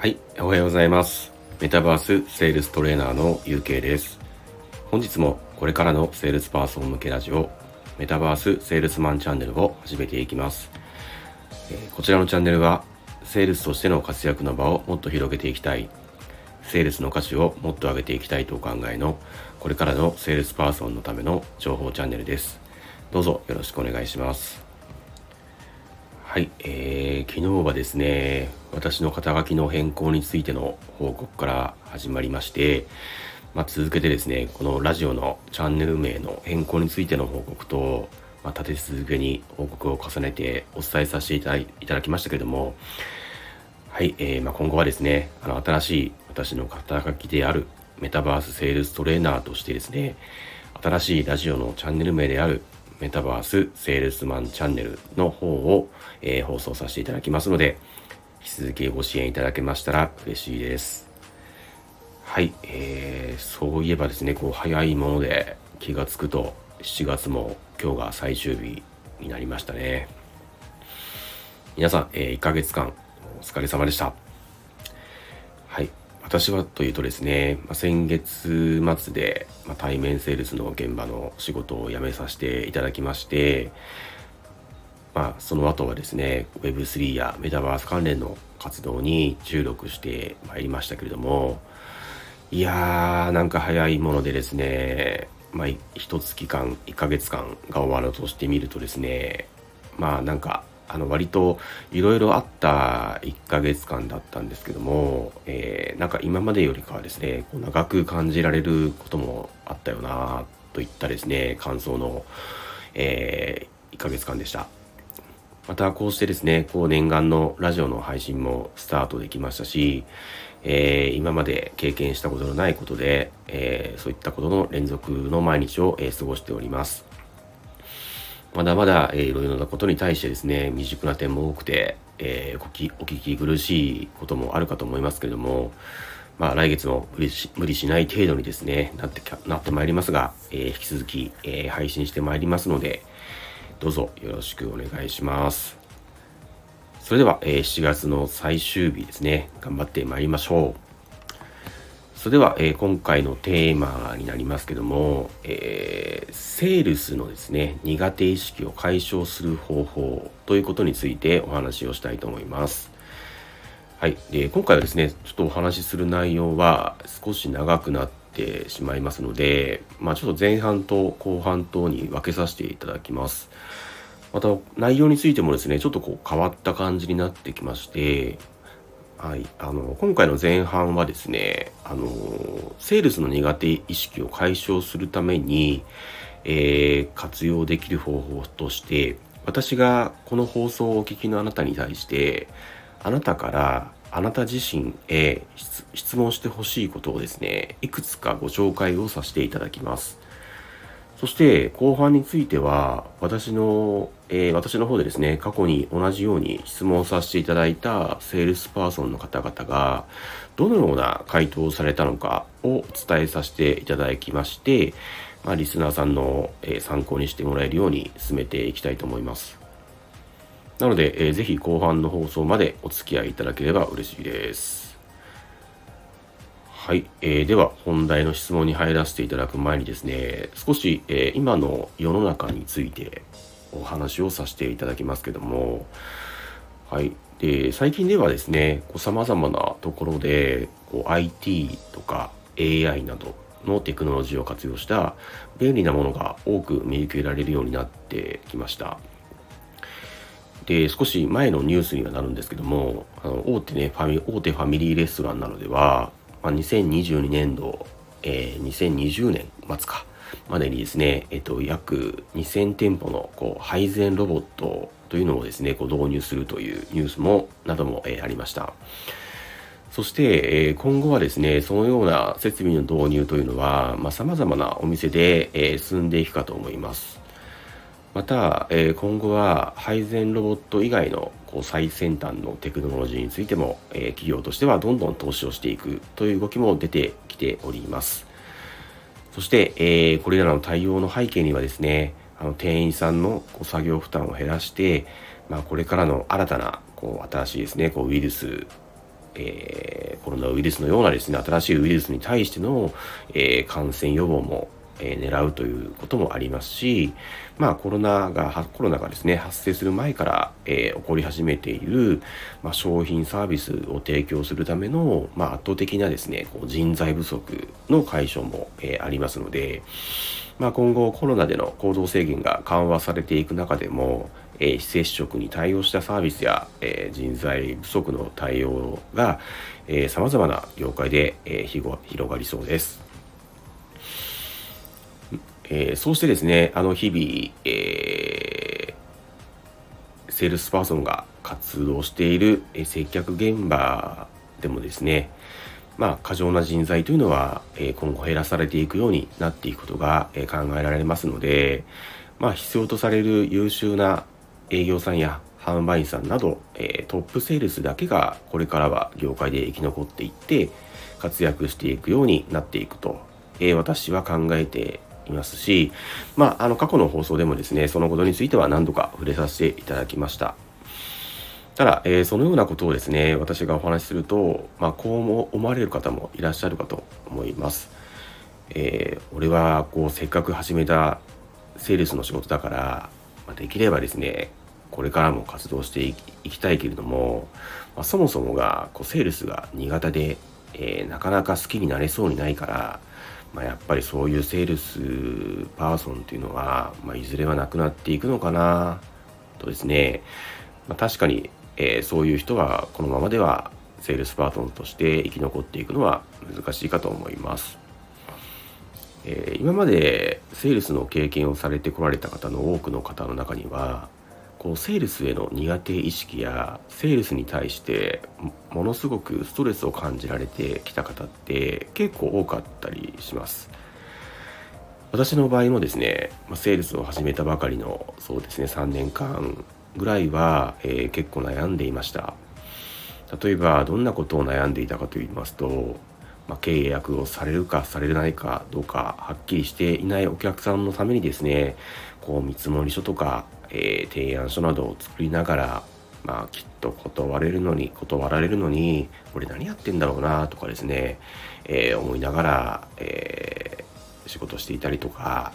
はい、おはようございます。メタバースセールストレーナーの UK です。本日もこれからのセールスパーソン向けラジオ、メタバースセールスマンチャンネルを始めていきます。えこちらのチャンネルは、セールスとしての活躍の場をもっと広げていきたい、セールスの価値をもっと上げていきたいとお考えの、これからのセールスパーソンのための情報チャンネルです。どうぞよろしくお願いします。はい、えー、昨日はですね、私の肩書きの変更についての報告から始まりまして、まあ、続けてですね、このラジオのチャンネル名の変更についての報告と、まあ、立て続けに報告を重ねてお伝えさせていただいただきましたけれども、はい、えーまあ、今後はですね、あの新しい私の肩書きであるメタバースセールストレーナーとしてですね、新しいラジオのチャンネル名であるメタバースセールスマンチャンネルの方を、えー放送させていただきますので、引き続きご支援いただけましたら嬉しいです。はい、えー、そういえばですね、こう早いもので気がつくと7月も今日が最終日になりましたね。皆さん、え1ヶ月間お疲れ様でした。はい。私はというとですね、まあ先月末で、まあ対面セールスの現場の仕事を辞めさせていただきまして、まあ、その後はですね、Web3 やメタバース関連の活動に注力してまいりましたけれども、いやー、なんか早いものでですね、まあ、一月間、1ヶ月間が終わるとしてみるとですね、まあなんか、あの割といろいろあった1ヶ月間だったんですけども、えーなんか今までよりかはですね、こう長く感じられることもあったよなといったですね、感想の、え1ヶ月間でした。またこうしてですね、こう念願のラジオの配信もスタートできましたし、えー今まで経験したことのないことで、えーそういったことの連続の毎日を、えー過ごしております。まだまだ、えーいろいろなことに対してですね、未熟な点も多くて、えーお聞きお聞き苦しいこともあるかと思いますけれども、まあ来月も無理し無理しない程度にですね、なってなってまいりますが、えー引き続き、えー配信してまいりますので、どうぞよろしくお願いします。それでは、えー7月の最終日ですね、頑張ってまいりましょう。それでは、えー今回のテーマになりますけども、えーセールスのですね、苦手意識を解消する方法ということについてお話をしたいと思います。はい。で、今回はですね、ちょっとお話しする内容は少し長くなってしまいますので、まあちょっと前半と後半とに分けさせていただきます。また内容についてもですね、ちょっとこう変わった感じになってきまして、はい、あの今回の前半はですねあのセールスの苦手意識を解消するために、えー活用できる方法として私がこの放送をお聞きのあなたに対してあなたからあなた自身へ質問してほしいことをですねいくつかご紹介をさせていただきます。そして後半については私の、えー私の方でですね過去に同じように質問させていただいたセールスパーソンの方々がどのような回答をされたのかをお伝えさせていただきまして、まあ、リスナーさんの、えー参考にしてもらえるように進めていきたいと思います。なので、えーぜひ後半の放送までお付き合いいただければ嬉しいです。はい、えーでは本題の質問に入らせていただく前にですね少し、えー今の世の中についてお話をさせていただきますけどもはいで最近ではですねさまざまなところでこう IT とか AI などのテクノロジーを活用した便利なものが多く見受けられるようになってきました。で少し前のニュースにはなるんですけどもあの大手ねファミ大手ファミリーレストランなどでは、まあ、2022年度、えー2020年末かまでにですね、えっと、約2000店舗のこう配膳ロボットというのをですねこう導入するというニュースもなども、えーありました。そして、えー今後はですね、そのような設備の導入というのは、まあ、様々なお店で、えー進んでいくかと思います。また、えー今後は配膳ロボット以外のこう最先端のテクノロジーについても、え企業としてはどんどん投資をしていくという動きも出てきております。そして、えーこれらの対応の背景にはですね、あの店員さんのこう作業負担を減らして、まあ、これからの新たなこう新しいですねこうウイルスえー、コロナウイルスのようなですね、新しいウイルスに対しての、えー、感染予防も、えー、狙うということもありますし、まあコロナが、コロナがですね、発生する前から、え起こり始めている、まあ、商品サービスを提供するための、まあ、圧倒的なですね、こう人材不足の解消も、えありますので、まあ、今後コロナでの行動制限が緩和されていく中でも、え非接触に対応したサービスや、え人材不足の対応がさまざまな業界で、え広がりそうです。えそうしてですね、あの日々、えー、セールスパーソンが活動している、え接客現場でもですね、まあ、過剰な人材というのは、え今後減らされていくようになっていくことが、え考えられますので、まあ、必要とされる優秀な営業さんや販売員さんなど、え、トップセールスだけがこれからは業界で生き残っていって活躍していくようになっていくと、え、私は考えていますし、まあ、あの過去の放送でもですねそのことについては何度か触れさせていただきました。ただ、えー、そのようなことをですね私がお話しすると、まあ、こうも思われる方もいらっしゃるかと思います、え俺はこうせっかく始めたセールスの仕事だから、まあ、できればですねこれからも活動していきたいけれども、まあ、そもそもがこうセールスが苦手で、えー、なかなか好きになれそうにないから、まあ、やっぱりそういうセールスパーソンっていうのは、まあ、いずれはなくなっていくのかなとですね、まあ、確かに、えー、そういう人はこのままではセールスパーソンとして生き残っていくのは難しいかと思います。えー、今までセールスの経験をされてこられた方の多くの方の中にはこうセールスへの苦手意識やセールスに対してものすごくストレスを感じられてきた方って結構多かったりします。私の場合もですねセールスを始めたばかりのそうですね3年間ぐらいは、えー、結構悩んでいました。例えばどんなことを悩んでいたかと言いますと、まあ、契約をされるかされないかどうかはっきりしていないお客さんのためにですねこう見積書とかえー、提案書などを作りながら、まあ、きっと断れるのに断られるのに俺何やってんだろうなとかですね、えー、思いながら、えー、仕事していたりとか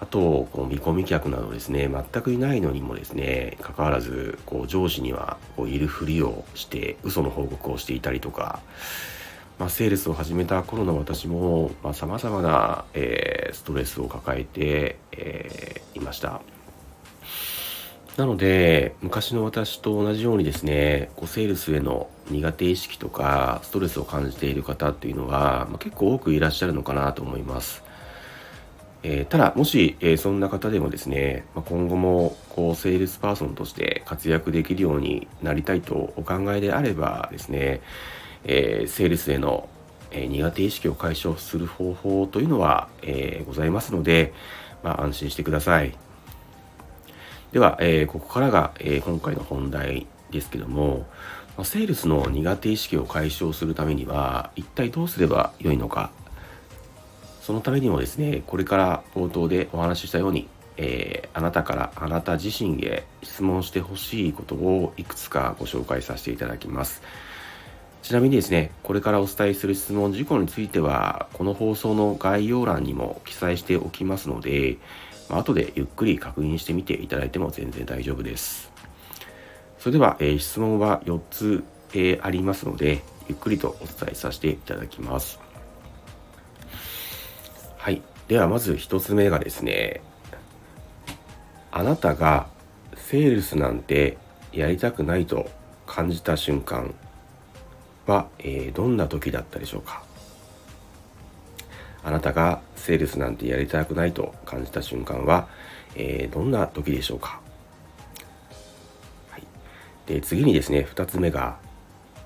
あとこう見込み客などですね全くいないのにもですねかかわらずこう上司にはこういるふりをして嘘の報告をしていたりとか、まあ、セールスを始めた頃の私もさまざ、まな、えー、ストレスを抱えて、えー、いました。なので、昔の私と同じようにですね、こうセールスへの苦手意識とか、ストレスを感じている方っていうのは、まあ、結構多くいらっしゃるのかなと思います。えー、ただ、もし、えー、そんな方でもですね、まあ、今後もこうセールスパーソンとして活躍できるようになりたいとお考えであればですね、えー、セールスへの、え苦手意識を解消する方法というのは、えございますので、まあ、安心してください。では、えー、ここからが、えー、今回の本題ですけども、まあセールスの苦手意識を解消するためには一体どうすればよいのか。そのためにもですねこれから冒頭でお話ししたように、えー、あなたからあなた自身へ質問してほしいことをいくつかご紹介させていただきます。ちなみにですねこれからお伝えする質問事項についてはこの放送の概要欄にも記載しておきますのでまあ、後でゆっくり確認してみていただいても全然大丈夫です。それでは、えー、質問は4つ、えー、ありますので、ゆっくりとお伝えさせていただきます。はい。では、まず1つ目がですね、あなたがセールスなんてやりたくないと感じた瞬間は、えー、どんな時だったでしょうか？あなたがセールスなんてやりたくないと感じた瞬間は、えー、どんな時でしょうか、はい、で次にですね2つ目が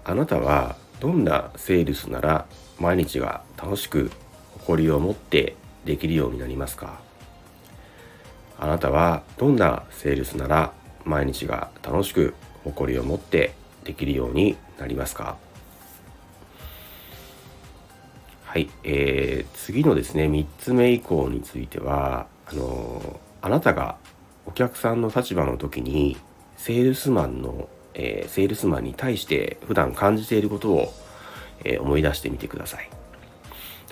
あなたはどんなセールスなら毎日が楽しく誇りを持ってできるようになりますか？あなたはどんなセールスなら毎日が楽しく誇りを持ってできるようになりますか？はい、えー、次のですね3つ目以降についてはあのあなたがお客さんの立場の時にセールスマンのえー、セールスマンに対して普段感じていることを、えー、思い出してみてください。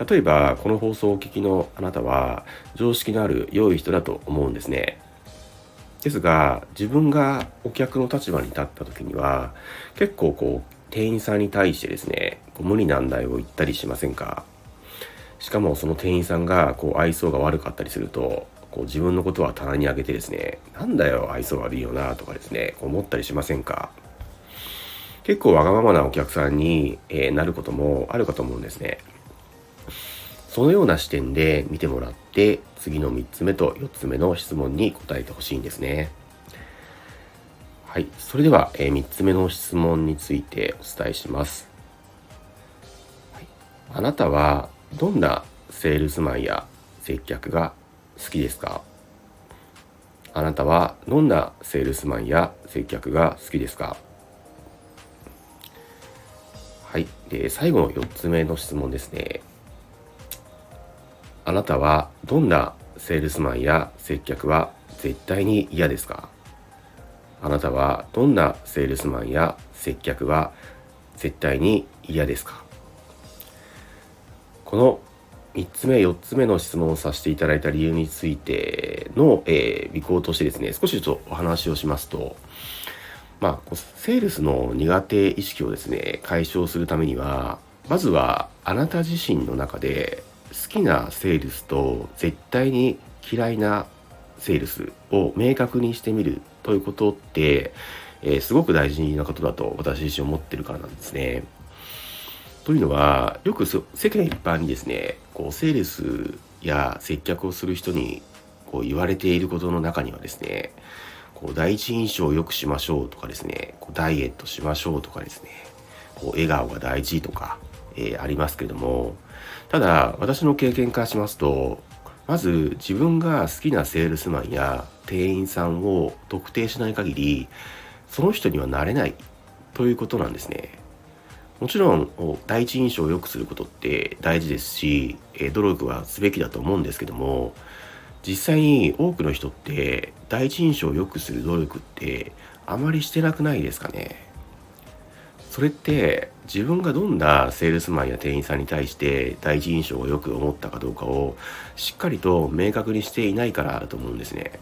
例えば、この放送をお聞きのあなたは、常識のある良い人だと思うんですね。ですが、自分がお客の立場に立った時には、結構こう、店員さんに対してですね、こう無理難題を言ったりしませんか？しかもその店員さんがこう愛想が悪かったりすると、こう自分のことは棚に上げてですね、なんだよ愛想悪いよなとかですね、こう思ったりしませんか？結構わがままなお客さんに、えー、なることもあるかと思うんですね。そのような視点で見てもらって、次の3つ目と4つ目の質問に答えてほしいんですね。はい。それでは、えー、3つ目の質問についてお伝えします。はい、あなたはどんなセールスマンや接客が好きですか？あなたはどんなセールスマンや接客が好きですか？はい。で、最後の4つ目の質問ですね。あなたはどんなセールスマンや接客は絶対に嫌ですか？あなたはどんなセールスマンや接客は絶対に嫌ですか？この3つ目、4つ目の質問をさせていただいた理由についての、えー、尾行としてですね、少しちょっとお話をしますと、まあ、セールスの苦手意識をですね、解消するためには、まずはあなた自身の中で好きなセールスと絶対に嫌いなセールスを明確にしてみるということって、えー、すごく大事なことだと私自身思ってるからなんですね。というのは、よく世間一般にですね、こう、セールスや接客をする人にこう言われていることの中にはですね、こう、第一印象を良くしましょうとかですね、こうダイエットしましょうとかですね、こう、笑顔が大事とか、えー、ありますけれども、ただ、私の経験からしますと、まず自分が好きなセールスマンや店員さんを特定しない限り、その人にはなれないということなんですね。もちろん第一印象を良くすることって大事ですし、え努力はすべきだと思うんですけども実際に多くの人って第一印象を良くする努力ってあまりしてなくないですかね？それって自分がどんなセールスマンや店員さんに対して第一印象をよく思ったかどうかをしっかりと明確にしていないからだと思うんですね。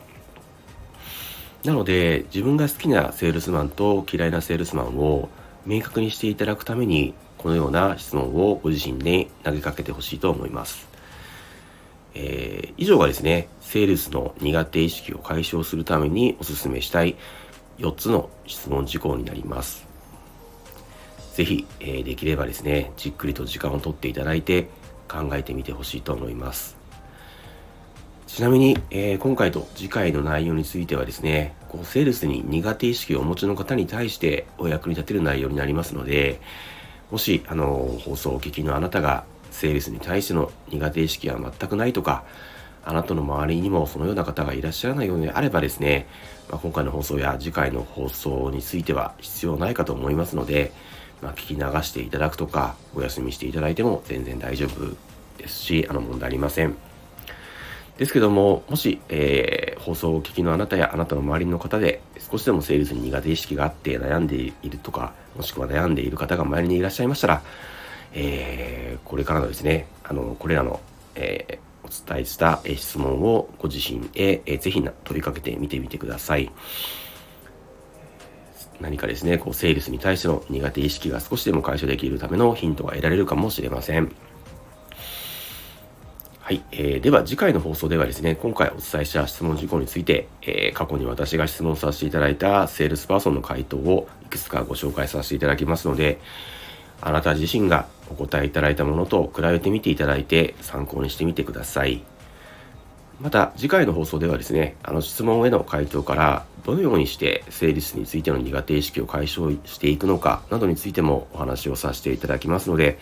なので自分が好きなセールスマンと嫌いなセールスマンを明確にしていただくためにこのような質問をご自身に投げかけてほしいと思います。えー、以上がですね、セールスの苦手意識を解消するためにお勧めしたい4つの質問事項になります。ぜひ、えー、できればですね、じっくりと時間をとっていただいて考えてみてほしいと思います。ちなみに、えー、今回と次回の内容についてはですね、こうセールスに苦手意識をお持ちの方に対してお役に立てる内容になりますので、もし、あの、放送をお聞きのあなたがセールスに対しての苦手意識は全くないとか、あなたの周りにもそのような方がいらっしゃらないようであればですね、まあ、今回の放送や次回の放送については必要ないかと思いますので、まあ、聞き流していただくとか、お休みしていただいても全然大丈夫ですし、あの問題ありません。ですけども、もし、えー、放送をお聞きのあなたやあなたの周りの方で少しでもセールスに苦手意識があって悩んでいるとか、もしくは悩んでいる方が周りにいらっしゃいましたら、えー、これからのですね、あの、これらの、えー、お伝えした質問をご自身へ、えー、ぜひ問いかけてみてみてください。何かですね、こう、セールスに対しての苦手意識が少しでも解消できるためのヒントが得られるかもしれません。はい、えー、では次回の放送ではですね、今回お伝えした質問事項について、えー、過去に私が質問させていただいたセールスパーソンの回答をいくつかご紹介させていただきますので、あなた自身がお答えいただいたものと比べてみていただいて参考にしてみてください。また次回の放送ではですね、あの質問への回答からどのようにしてセールスについての苦手意識を解消していくのかなどについてもお話をさせていただきますので、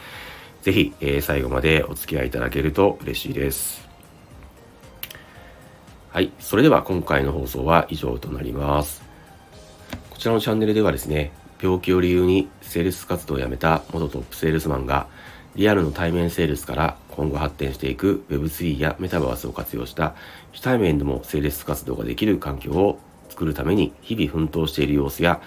ぜひ、えー、最後までお付き合いいただけると嬉しいです。はい。それでは今回の放送は以上となります。こちらのチャンネルではですね、病気を理由にセールス活動を辞めた元トップセールスマンがリアルの対面セールスから今後発展していく Web3 やメタバースを活用した非対面でもセールス活動ができる環境を作るために日々奮闘している様子や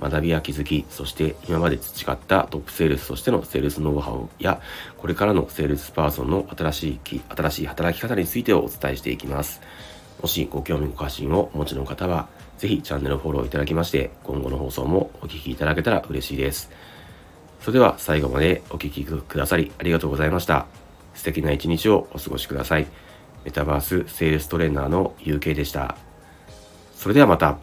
学びや気づき、そして今まで培ったトップセールスとしてのセールスノウハウや、これからのセールスパーソンの新しい新しい働き方についてをお伝えしていきます。もしご興味ご関心をお持ちの方は、ぜひチャンネルフォローいただきまして、今後の放送もお聴きいただけたら嬉しいです。それでは最後までお聴きくださりありがとうございました。素敵な一日をお過ごしください。メタバースセールストレーナーの UK でした。それではまた。